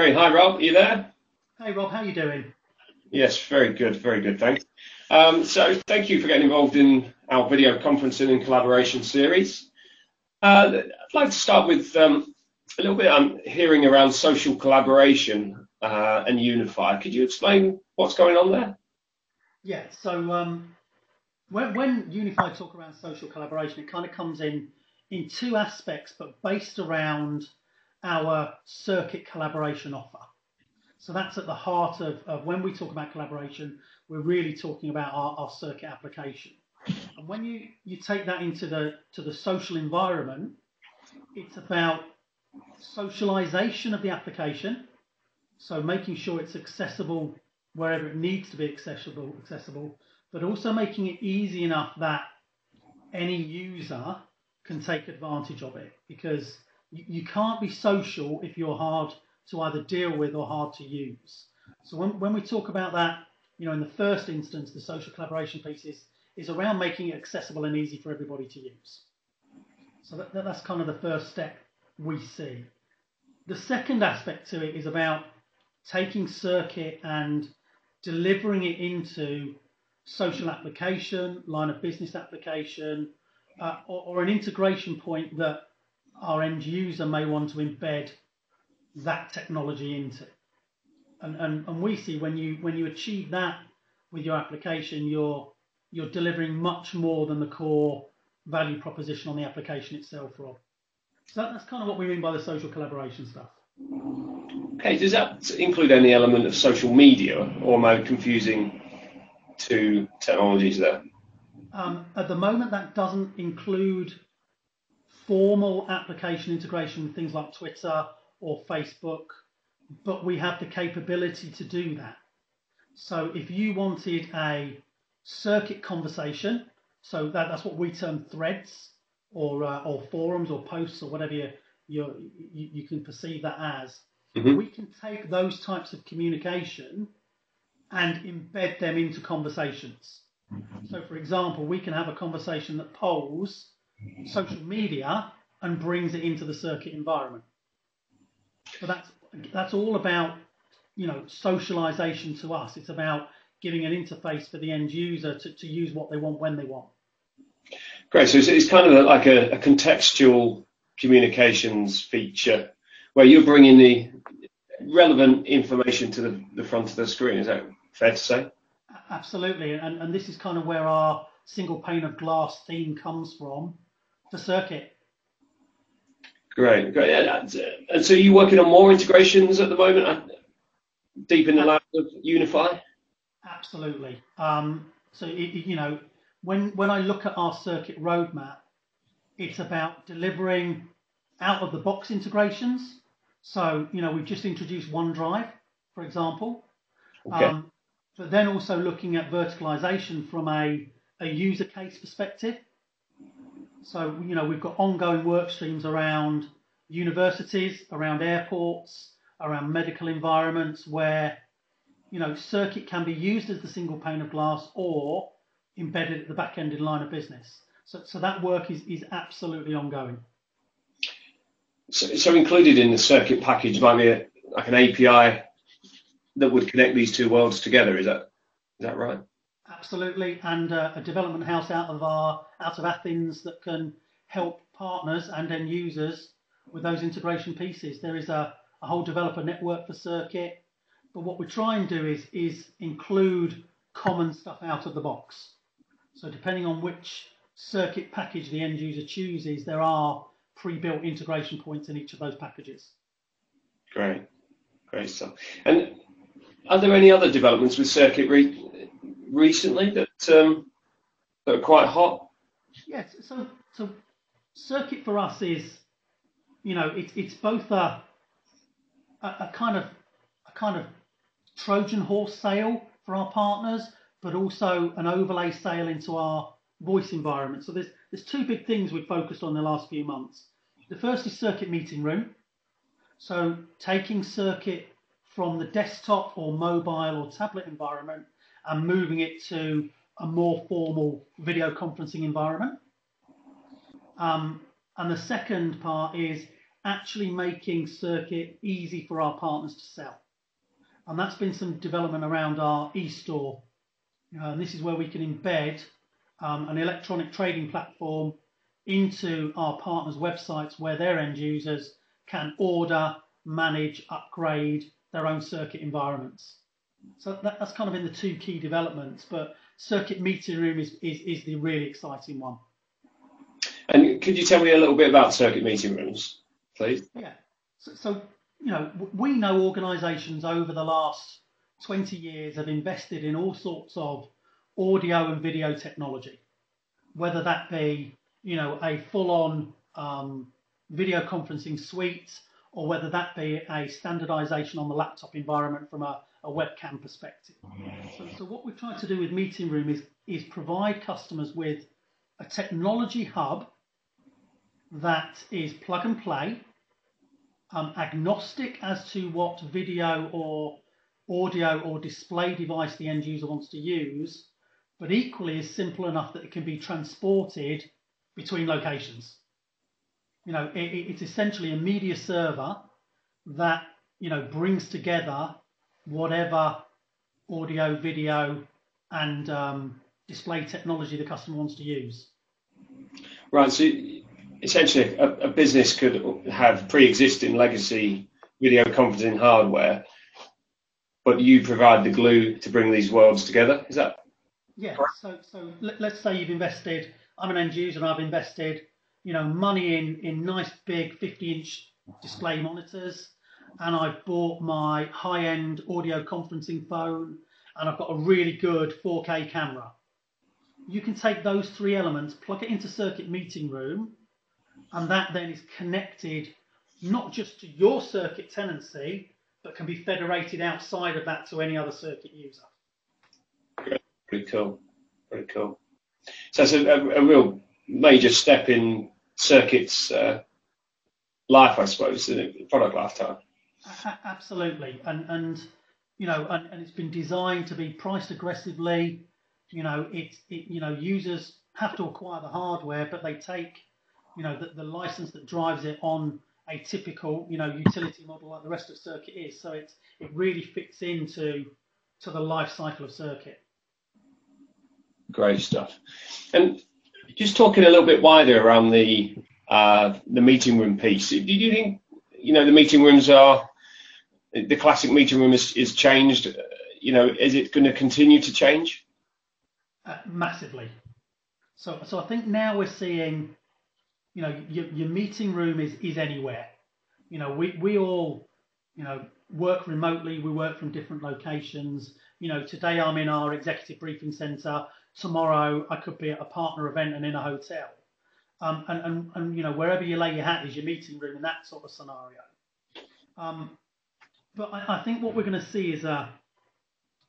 Great. Hi, Rob. Are you there? Hey, Rob. How are you doing? Yes, very good. Very good. Thanks. Um, so thank you for getting involved in our video conferencing and collaboration series. Uh, I'd like to start with um, a little bit I'm hearing around social collaboration uh, and Unify. Could you explain what's going on there? Yeah. So um, when, when Unify talk around social collaboration, it kind of comes in in two aspects, but based around our circuit collaboration offer. So that's at the heart of, of when we talk about collaboration, we're really talking about our, our circuit application. And when you, you take that into the to the social environment, it's about socialization of the application. So making sure it's accessible wherever it needs to be accessible, accessible, but also making it easy enough that any user can take advantage of it because you, you can't be social if you're hard to either deal with or hard to use. So when, when we talk about that, you know, in the first instance, the social collaboration piece is, is around making it accessible and easy for everybody to use. So that, that's kind of the first step we see. The second aspect to it is about taking circuit and delivering it into social application, line of business application, uh, or, or, an integration point that our end user may want to embed that technology into. And, and, and we see when you when you achieve that with your application, you're you're delivering much more than the core value proposition on the application itself, Rob. So that's kind of what we mean by the social collaboration stuff. Okay, does that include any element of social media, or am I confusing two technologies there? Um, at the moment, that doesn't include formal application integration with things like Twitter or Facebook, but we have the capability to do that. So if you wanted a circuit conversation, so that, that's what we term threads or uh, or forums or posts or whatever you you you can perceive that as. Mm-hmm. We can take those types of communication and embed them into conversations. So, for example, we can have a conversation that polls social media and brings it into the circuit environment. But that's that's all about you know socialization to us. It's about giving an interface for the end user to, to use what they want when they want. Great. So it's, it's kind of like a, a, contextual communications feature where you're bringing the relevant information to the, the front of the screen. Is that fair to say? Absolutely. And, and this is kind of where our single pane of glass theme comes from for circuit. Great, great. And so you're working on more integrations at the moment, uh, deep in the lab of Unify? Absolutely. Um, so, it, you know, when, when I look at our circuit roadmap, it's about delivering out of the box integrations. So, you know, we've just introduced OneDrive, for example. Okay. Um, but then also looking at verticalization from a, a user case perspective. So, you know, we've got ongoing work streams around universities, around airports, around medical environments where, you know, circuit can be used as the single pane of glass or embedded at the back end in line of business. So, so that work is, is absolutely ongoing. So, so included in the circuit package might be a, like an API that would connect these two worlds together. Is that is that right? Absolutely, and uh, a development house out of our out of Athens that can help partners and end users with those integration pieces. There is a, a whole developer network for Circuit, but what we try and do is is include common stuff out of the box. So depending on which circuit package the end user chooses, there are pre-built integration points in each of those packages. Great, great stuff. And are there any other developments with circuit re- recently that um, that are quite hot? Yes. So so circuit for us is, you know, it's it's both a, a a kind of a kind of Trojan horse sale for our partners, but also an overlay sale into our voice environment. So there's there's two big things we've focused on the last few months. The first is circuit meeting room. So taking circuit from the desktop or mobile or tablet environment and moving it to a more formal video conferencing environment. Um, and the second part is actually making circuit easy for our partners to sell. And that's been some development around our e-store. Uh, and this is where we can embed um, an electronic trading platform into our partners' websites where their end users can order, manage, upgrade their own circuit environments. So that, that's kind of in the two key developments, but circuit meeting room is, is, is the really exciting one. And could you tell me a little bit about circuit meeting rooms, please? Yeah. So, so you know, we know organisations over the last 20 years have invested in all sorts of audio and video technology, whether that be, you know, a full-on um, video conferencing suite or whether that be a standardization on the laptop environment from a, a webcam perspective. So, so, what we've tried to do with Meeting Room is, is provide customers with a technology hub that is plug and play, um, agnostic as to what video or audio or display device the end user wants to use, but equally is simple enough that it can be transported between locations. You know, it, it's essentially a media server that you know brings together whatever audio, video, and um, display technology the customer wants to use. Right. So essentially, a, a business could have pre-existing legacy video conferencing hardware, but you provide the glue to bring these worlds together. Is that? Yeah. So, so let's say you've invested. I'm an end user, and I've invested, you know, money in in nice big 50-inch display monitors, and I've bought my high-end audio conferencing phone, and I've got a really good 4K camera. You can take those three elements, plug it into Circuit Meeting Room, and that then is connected not just to your circuit tenancy, but can be federated outside of that to any other circuit user. Pretty cool. Pretty cool. So it's a, a, a real major step in circuits uh, life, I suppose, in product lifetime. Absolutely, and and you know, and, and it's been designed to be priced aggressively. You know, it, it you know users have to acquire the hardware, but they take you know, the, the license that drives it on a typical, you know, utility model like the rest of circuit is. So it's it really fits into to the life cycle of circuit. Great stuff. And just talking a little bit wider around the uh, the meeting room piece, do you think you know the meeting rooms are the classic meeting room is, is changed? You know, is it going to continue to change? Uh, massively. So so I think now we're seeing you know, your, your meeting room is, is anywhere. You know, we, we all, you know, work remotely. We work from different locations. You know, today I'm in our executive briefing centre. Tomorrow I could be at a partner event and in a hotel. Um, and, and, and, you know, wherever you lay your hat is your meeting room in that sort of scenario. Um, but I, I think what we're going to see is a,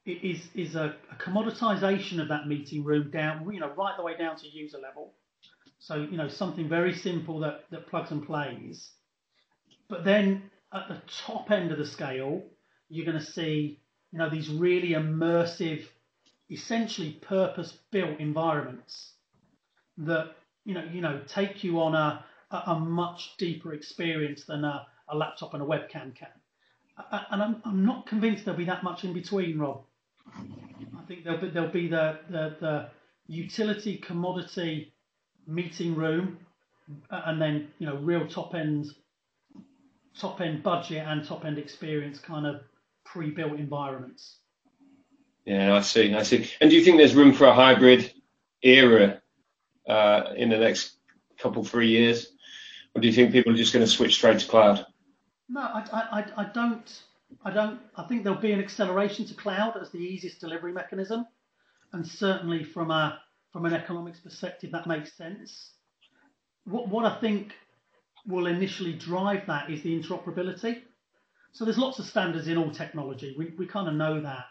is, is a, a commoditization of that meeting room down, you know, right the way down to user level. So, you know, something very simple that, that plugs and plays. But then at the top end of the scale, you're going to see, you know, these really immersive, essentially purpose-built environments that, you know, you know, take you on a, a, much deeper experience than a, a laptop and a webcam can. And I'm, I'm not convinced there'll be that much in between, Rob. I think there'll be, there'll be the, the, the utility commodity meeting room, and then you know real top end, top end budget and top end experience kind of pre-built environments. Yeah, I see, I see. And do you think there's room for a hybrid era uh, in the next couple three years, or do you think people are just going to switch straight to cloud? No, I, I, I don't. I don't. I think there'll be an acceleration to cloud as the easiest delivery mechanism, and certainly from a from an economics perspective, that makes sense. What, what I think will initially drive that is the interoperability. So there's lots of standards in all technology. We, we kind of know that.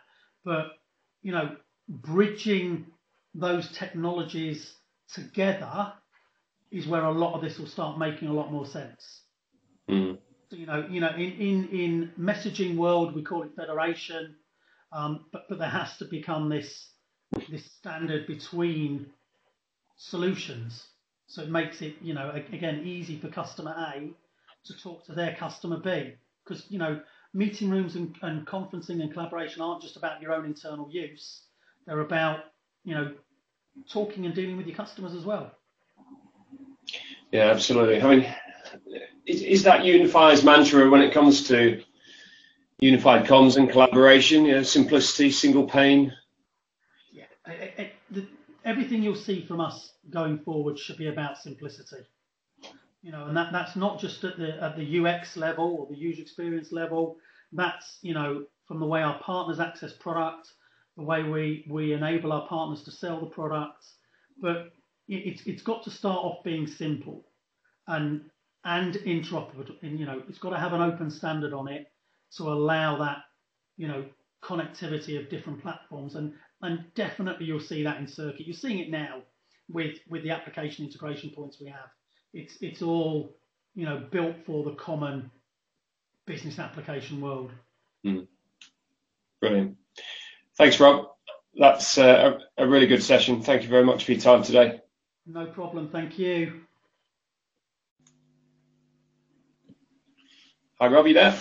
But, you know, bridging those technologies together is where a lot of this will start making a lot more sense. Mm. So, you know, you know, in, in, in messaging world, we call it federation, um, but, but there has to become this this standard between solutions. So it makes it, you know, again, easy for customer A to talk to their customer B. Because, you know, meeting rooms and, and conferencing and collaboration aren't just about your own internal use. They're about, you know, talking and dealing with your customers as well. Yeah, absolutely. I mean, is, is that Unify's mantra when it comes to unified comms and collaboration? You know, simplicity, single pane. Yeah, it, it, the, everything you'll see from us going forward should be about simplicity. You know, and that, that's not just at the at the UX level or the user experience level. That's you know from the way our partners access product, the way we we enable our partners to sell the product. But it, it's got to start off being simple, and and interoperable. And, you know, it's got to have an open standard on it to allow that you know connectivity of different platforms and and definitely you'll see that in circuit you're seeing it now with with the application integration points we have it's it's all you know built for the common business application world. Mm. Brilliant. Thanks, Rob. That's uh, a, really good session. Thank you very much for your time today. No problem. Thank you. Hi, Rob. You there?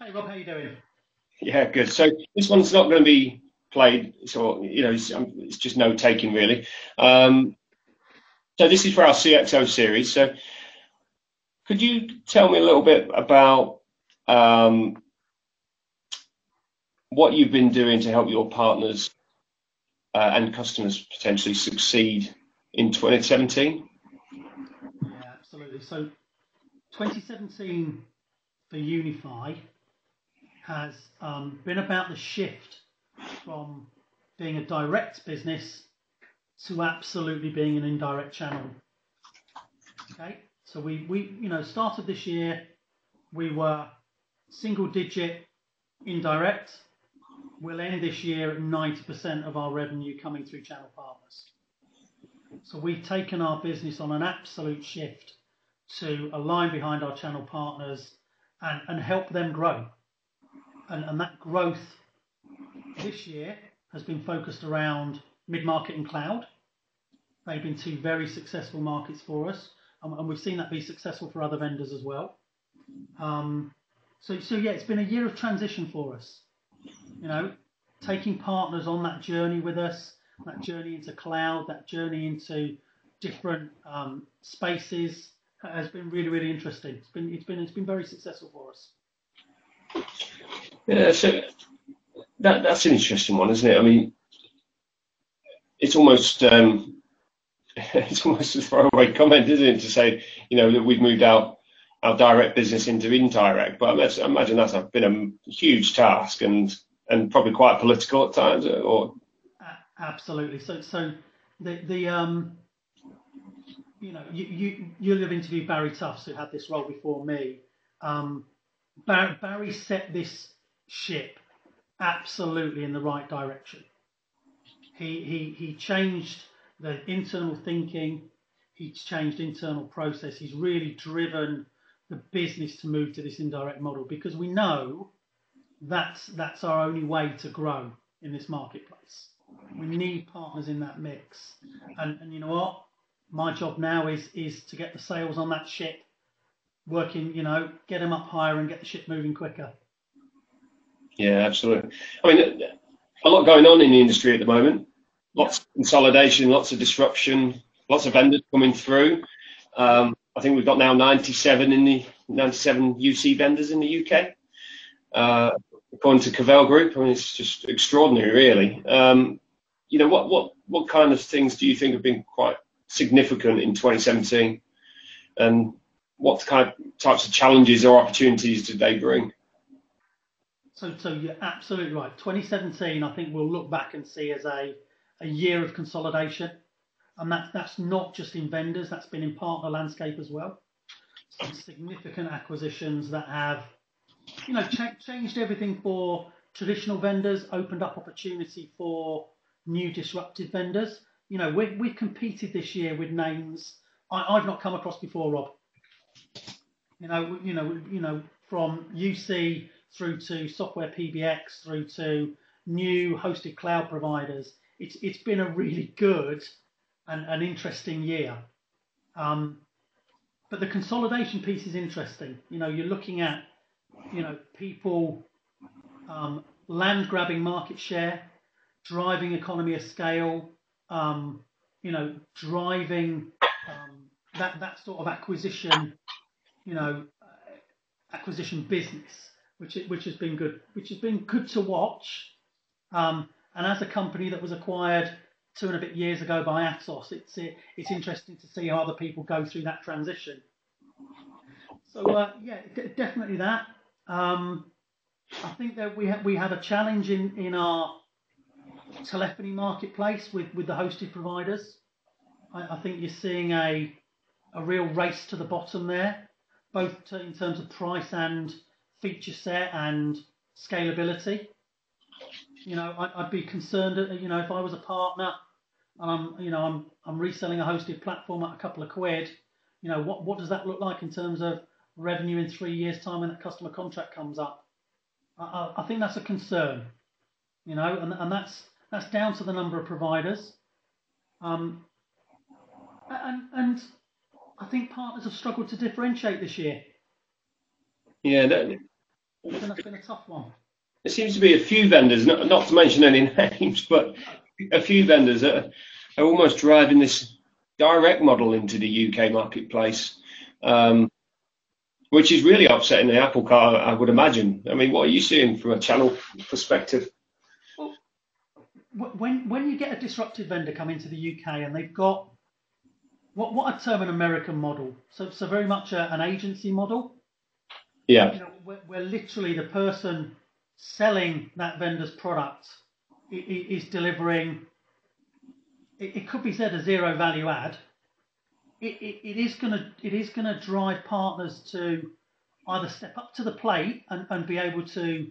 Hey, Rob. How you doing? Yeah, good. So this one's not going to be played, so you know, it's, um, it's just no taking really. Um, so this is for our CXO series. So could you tell me a little bit about um, what you've been doing to help your partners uh, and customers potentially succeed in 2017? Yeah, absolutely. So 2017 for Unify has um, been about the shift from being a direct business to absolutely being an indirect channel. Okay, so we, we you know started this year, we were single digit indirect. We'll end this year at 90% of our revenue coming through channel partners. So we've taken our business on an absolute shift to align behind our channel partners and, and help them grow. And, and that growth this year has been focused around mid-market and cloud. They've been two very successful markets for us, and, and we've seen that be successful for other vendors as well. Um, so, so yeah, it's been a year of transition for us. You know, taking partners on that journey with us, that journey into cloud, that journey into different um, spaces has been really, really interesting. It's been, it's been, it's been very successful for us. Yeah, so that that's an interesting one, isn't it? I mean, it's almost um, it's almost a throwaway comment, isn't it, to say you know that we've moved out our direct business into indirect. But I imagine that's been a huge task and and probably quite political at times. Or absolutely. So so the the um you know you you you'll have interviewed Barry Tufts who had this role before me. Um, Barry set this ship absolutely in the right direction. He, he, he changed the internal thinking, he's changed internal process, he's really driven the business to move to this indirect model because we know that's, that's our only way to grow in this marketplace. We need partners in that mix. And, and you know what? My job now is, is to get the sails on that ship working, you know, get them up higher and get the ship moving quicker. Yeah, absolutely. I mean, a lot going on in the industry at the moment. Lots of consolidation, lots of disruption, lots of vendors coming through. Um, I think we've got now 97 in the 97 UC vendors in the UK. Uh, according to Cavell Group, I mean, it's just extraordinary, really. Um, you know, what, what, what kind of things do you think have been quite significant in 2017? And what kind of types of challenges or opportunities did they bring? So, so you're absolutely right. 2017, I think we'll look back and see as a, a year of consolidation, and that's that's not just in vendors. That's been in partner landscape as well. Some significant acquisitions that have, you know, ch- changed everything for traditional vendors, opened up opportunity for new disruptive vendors. You know, we we've competed this year with names I, have not come across before, Rob. You know, you know, you know, from UC through to software PBX, through to new hosted cloud providers. It's, it's been a really good and an interesting year. Um, but the consolidation piece is interesting. You know, you're looking at, you know, people um, land grabbing market share, driving economy of scale, um, you know, driving um, that that sort of acquisition, you know, acquisition business, which which has been good, which has been good to watch. Um, and as a company that was acquired two and a bit years ago by Atos, it's it, it's interesting to see how other people go through that transition. So uh, yeah, d- definitely that. Um, I think that we have we have a challenge in in our telephony marketplace with with the hosted providers. I, I think you're seeing a a real race to the bottom there, both to, in terms of price and feature set and scalability. You know, I, would be concerned. You know, if I was a partner and I'm, you know, I'm I'm reselling a hosted platform at a couple of quid. You know, what what does that look like in terms of revenue in three years' time when that customer contract comes up? I, I think that's a concern. You know, and and that's that's down to the number of providers. Um, and and I think partners have struggled to differentiate this year. Yeah, that, that's been a tough one. There seems to be a few vendors, not, not to mention any names, but a few vendors that are almost driving this direct model into the UK marketplace, um, which is really upsetting the apple car, I would imagine. I mean, what are you seeing from a channel perspective? Well, when when you get a disruptive vendor come into the UK and they've got what what I term an American model, so so very much a, an agency model. Yeah. You know, where, where literally the person selling that vendor's product is delivering. It, could be said a zero value add. It, it, it is going to it is going to drive partners to either step up to the plate and, and be able to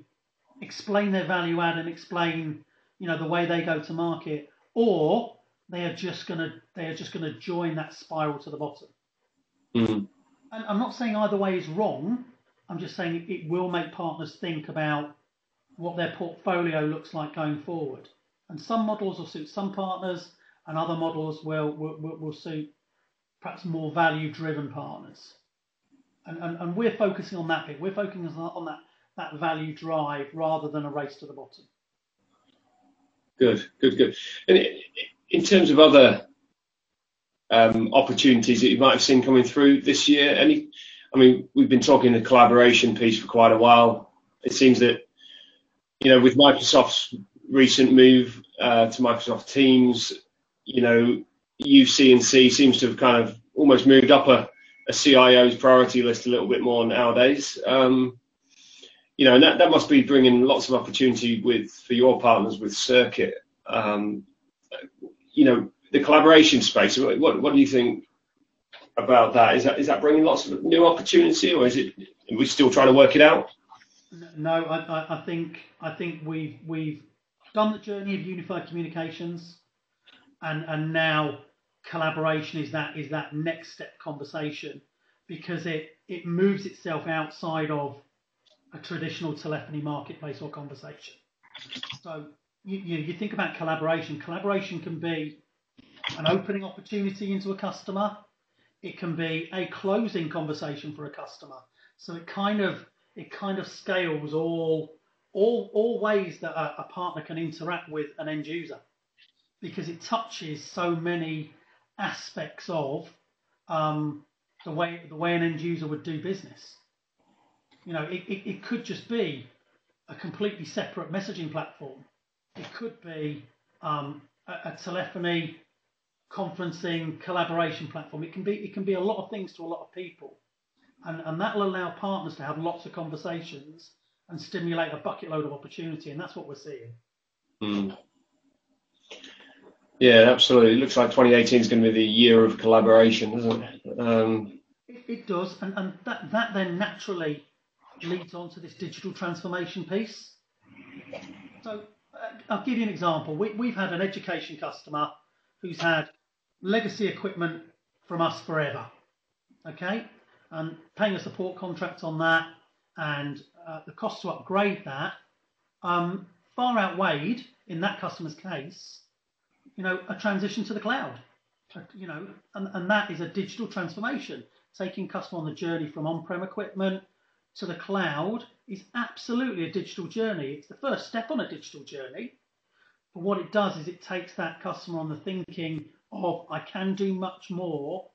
explain their value add and explain you know the way they go to market, or they are just going to they are just going to join that spiral to the bottom. Mm-hmm. And I'm not saying either way is wrong. I'm just saying it will make partners think about what their portfolio looks like going forward. And some models will suit some partners, and other models will will, will suit perhaps more value-driven partners. And, and, and we're focusing on that bit. We're focusing on that that value drive rather than a race to the bottom. Good, good, good. And in terms of other um, opportunities that you might have seen coming through this year, any? I mean, we've been talking the collaboration piece for quite a while. It seems that you know, with Microsoft's recent move uh, to Microsoft Teams, you know, UC&C seems to have kind of almost moved up a, a CIO's priority list a little bit more nowadays. Um, you know, and that, that must be bringing lots of opportunity with for your partners with Circuit. Um, you know, the collaboration space. What, what do you think about that? Is that is that bringing lots of new opportunity, or is it? Are we still trying to work it out? No, I, I think I think we've we've done the journey of unified communications, and and now collaboration is that is that next step conversation because it it moves itself outside of a traditional telephony marketplace or conversation. So you, you, you think about collaboration. Collaboration can be an opening opportunity into a customer. It can be a closing conversation for a customer. So it kind of it kind of scales all all all ways that a, a partner can interact with an end user because it touches so many aspects of um, the way the way an end user would do business. You know, it, it, it could just be a completely separate messaging platform. It could be um, a, a, telephony, conferencing, collaboration platform. It can be it can be a lot of things to a lot of people and, and that will allow partners to have lots of conversations and stimulate a bucket load of opportunity, and that's what we're seeing. Mm. Yeah, absolutely. It looks like 2018 is going to be the year of collaboration, isn't it? Um, it, it, does, and, and that, that then naturally leads on to this digital transformation piece. So uh, I'll give you an example. We, we've had an education customer who's had legacy equipment from us forever. Okay, and paying a support contract on that and uh, the cost to upgrade that um, far outweighed in that customer's case, you know, a transition to the cloud. You know, and, and that is a digital transformation taking customer on the journey from on-prem equipment to the cloud is absolutely a digital journey. It's the first step on a digital journey. But what it does is it takes that customer on the thinking of I can do much more,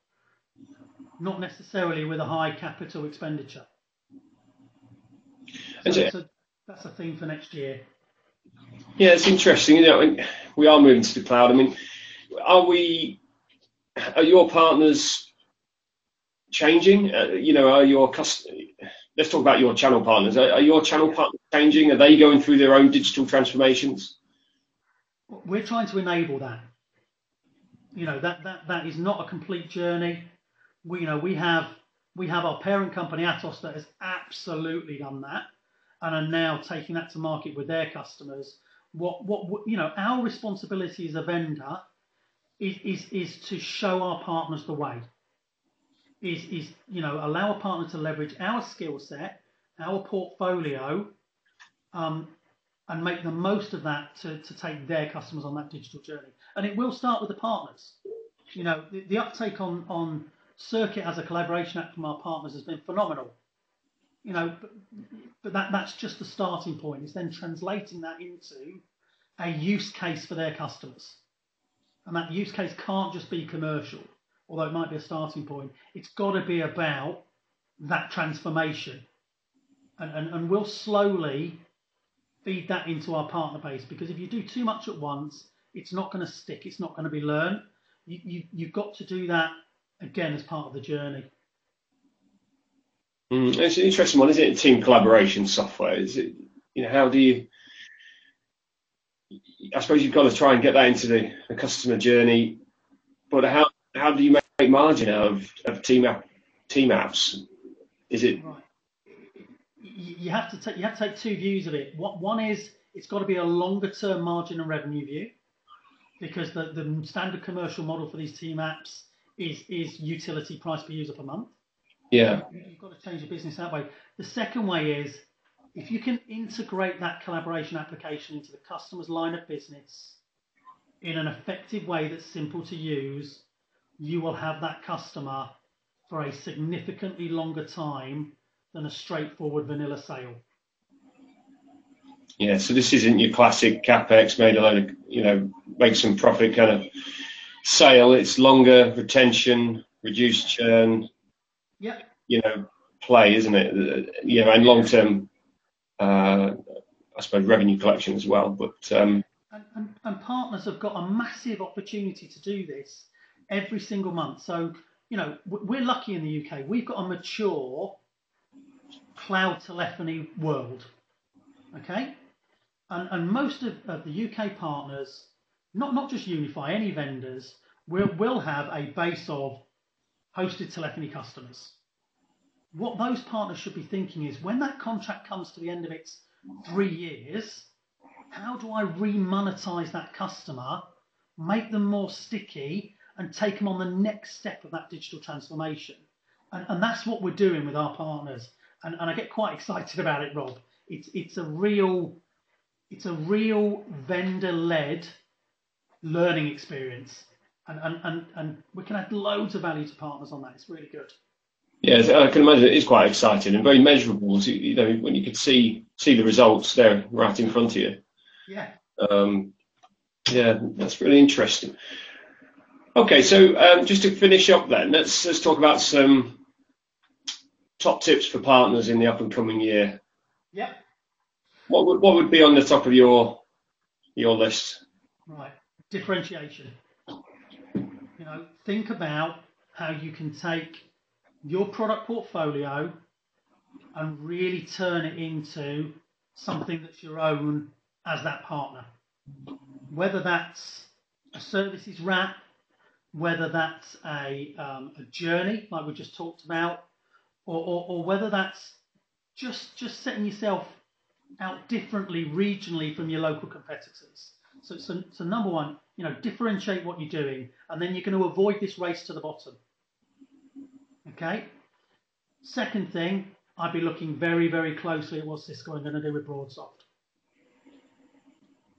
not necessarily with a high capital expenditure. So, so that's a theme for next year. Yeah, it's interesting. You know, we are moving to the cloud. I mean, are we? Are your partners changing? Uh, you know, are your customers? Let's talk about your channel partners. Are, are your channel partners changing? Are they going through their own digital transformations? We're trying to enable that. You know, that that that is not a complete journey. We, you know, we have we have our parent company Atos that has absolutely done that and are now taking that to market with their customers. What what you know, our responsibility as a vendor is is, is to show our partners the way. Is is you know allow a partner to leverage our skill set, our portfolio, um, and make the most of that to, to take their customers on that digital journey. And it will start with the partners. You know, the, the uptake on on Circuit as a collaboration app from our partners has been phenomenal you know, but, but that, that's just the starting point. It's then translating that into a use case for their customers. And that use case can't just be commercial, although it might be a starting point. It's got to be about that transformation. And, and, and we'll slowly feed that into our partner base because if you do too much at once, it's not going to stick, it's not going to be learned. You, you, you've got to do that again as part of the journey. Mm, it's an interesting one, isn't it? Team collaboration software. Is it? You know, how do you? I suppose you've got to try and get that into the, the customer journey, but how how do you make margin out of, of team app team apps? Is it? Right. You have to take you have to take two views of it. What one is it's got to be a longer term margin and revenue view, because the, the standard commercial model for these team apps is is utility price per user per month. Yeah. You've got to change your business that way. The second way is if you can integrate that collaboration application into the customer's line of business in an effective way that's simple to use, you will have that customer for a significantly longer time than a straightforward vanilla sale. Yeah, so this isn't your classic capex made a load of, you know, make some profit kind of sale. It's longer retention, reduced churn, Yep. You know, play, isn't it? You know, and long-term, uh, I suppose, revenue collection as well. But um, and, and, and partners have got a massive opportunity to do this every single month. So you know, we're lucky in the UK. We've got a mature cloud telephony world. Okay? And, and most of, of the UK partners, not, not just Unify, any vendors, will, will have a base of hosted telephony customers. What those partners should be thinking is when that contract comes to the end of its three years, how do I remonetize that customer, make them more sticky, and take them on the next step of that digital transformation? And, and that's what we're doing with our partners. And, and I get quite excited about it, Rob. It's it's a real it's a real vendor-led learning experience and, and, and, and we can add loads of value to partners on that. It's really good. Yeah, I can imagine it is quite exciting and very measurable. You know, when you could see see the results there right in front of you. Yeah. Um, yeah, that's really interesting. Okay, so um, just to finish up then, let's let's talk about some top tips for partners in the up and coming year. Yeah. What would what would be on the top of your your list? Right, differentiation You know, think about how you can take your product portfolio and really turn it into something that's your own as that partner. Whether that's a services wrap, whether that's a, um, a journey like we just talked about, or, or, or whether that's just just setting yourself out differently regionally from your local competitors. So, so, so number one, you know, differentiate what you're doing, and then you're going to avoid this race to the bottom. Okay. Second thing, I'd be looking very, very closely at what Cisco are going to do with BroadSoft.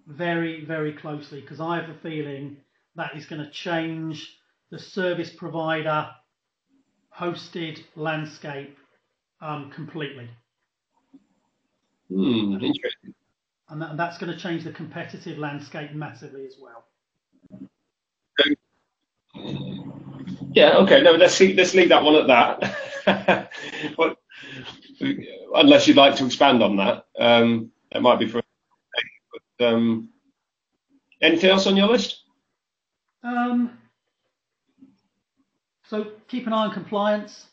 Very, very closely, because I have a feeling that is going to change the service provider hosted landscape um, completely. Hmm, interesting. And, that, and that's going to change the competitive landscape massively as well. Yeah, okay. No, let's see, let's leave that one at that. but, unless you'd like to expand on that, um, that might be for. But, um, anything else on your list? Um, so keep an eye on compliance.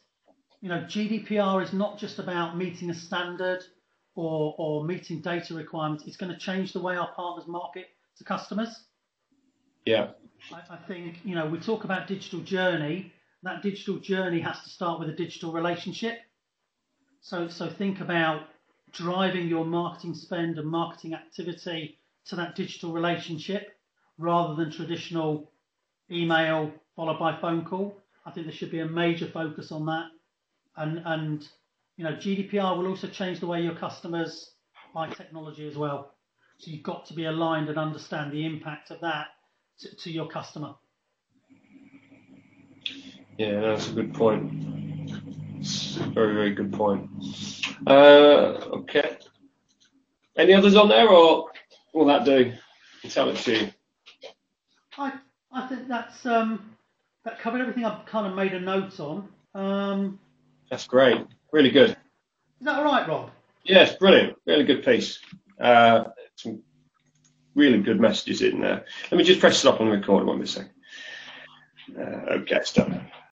You know, GDPR is not just about meeting a standard or, or meeting data requirements. It's going to change the way our partners market to customers. Yeah. I, I think, you know, we talk about digital journey. That digital journey has to start with a digital relationship. So, so think about driving your marketing spend and marketing activity to that digital relationship rather than traditional email followed by phone call. I think there should be a major focus on that. And, and you know, GDPR will also change the way your customers buy technology as well. So you've got to be aligned and understand the impact of that to, to your customer. Yeah, that's a good point. Very, very good point. Uh, okay. Any others on there, or will that do? Tell it to you. I I think that's um, that covered everything I've kind of made a note on. Um, that's great. Really good. Is that all right, Rob? Yes, brilliant. Really good piece. Uh, some really good messages in there. Let me just press stop on the recorder one second. Uh, okay, stop.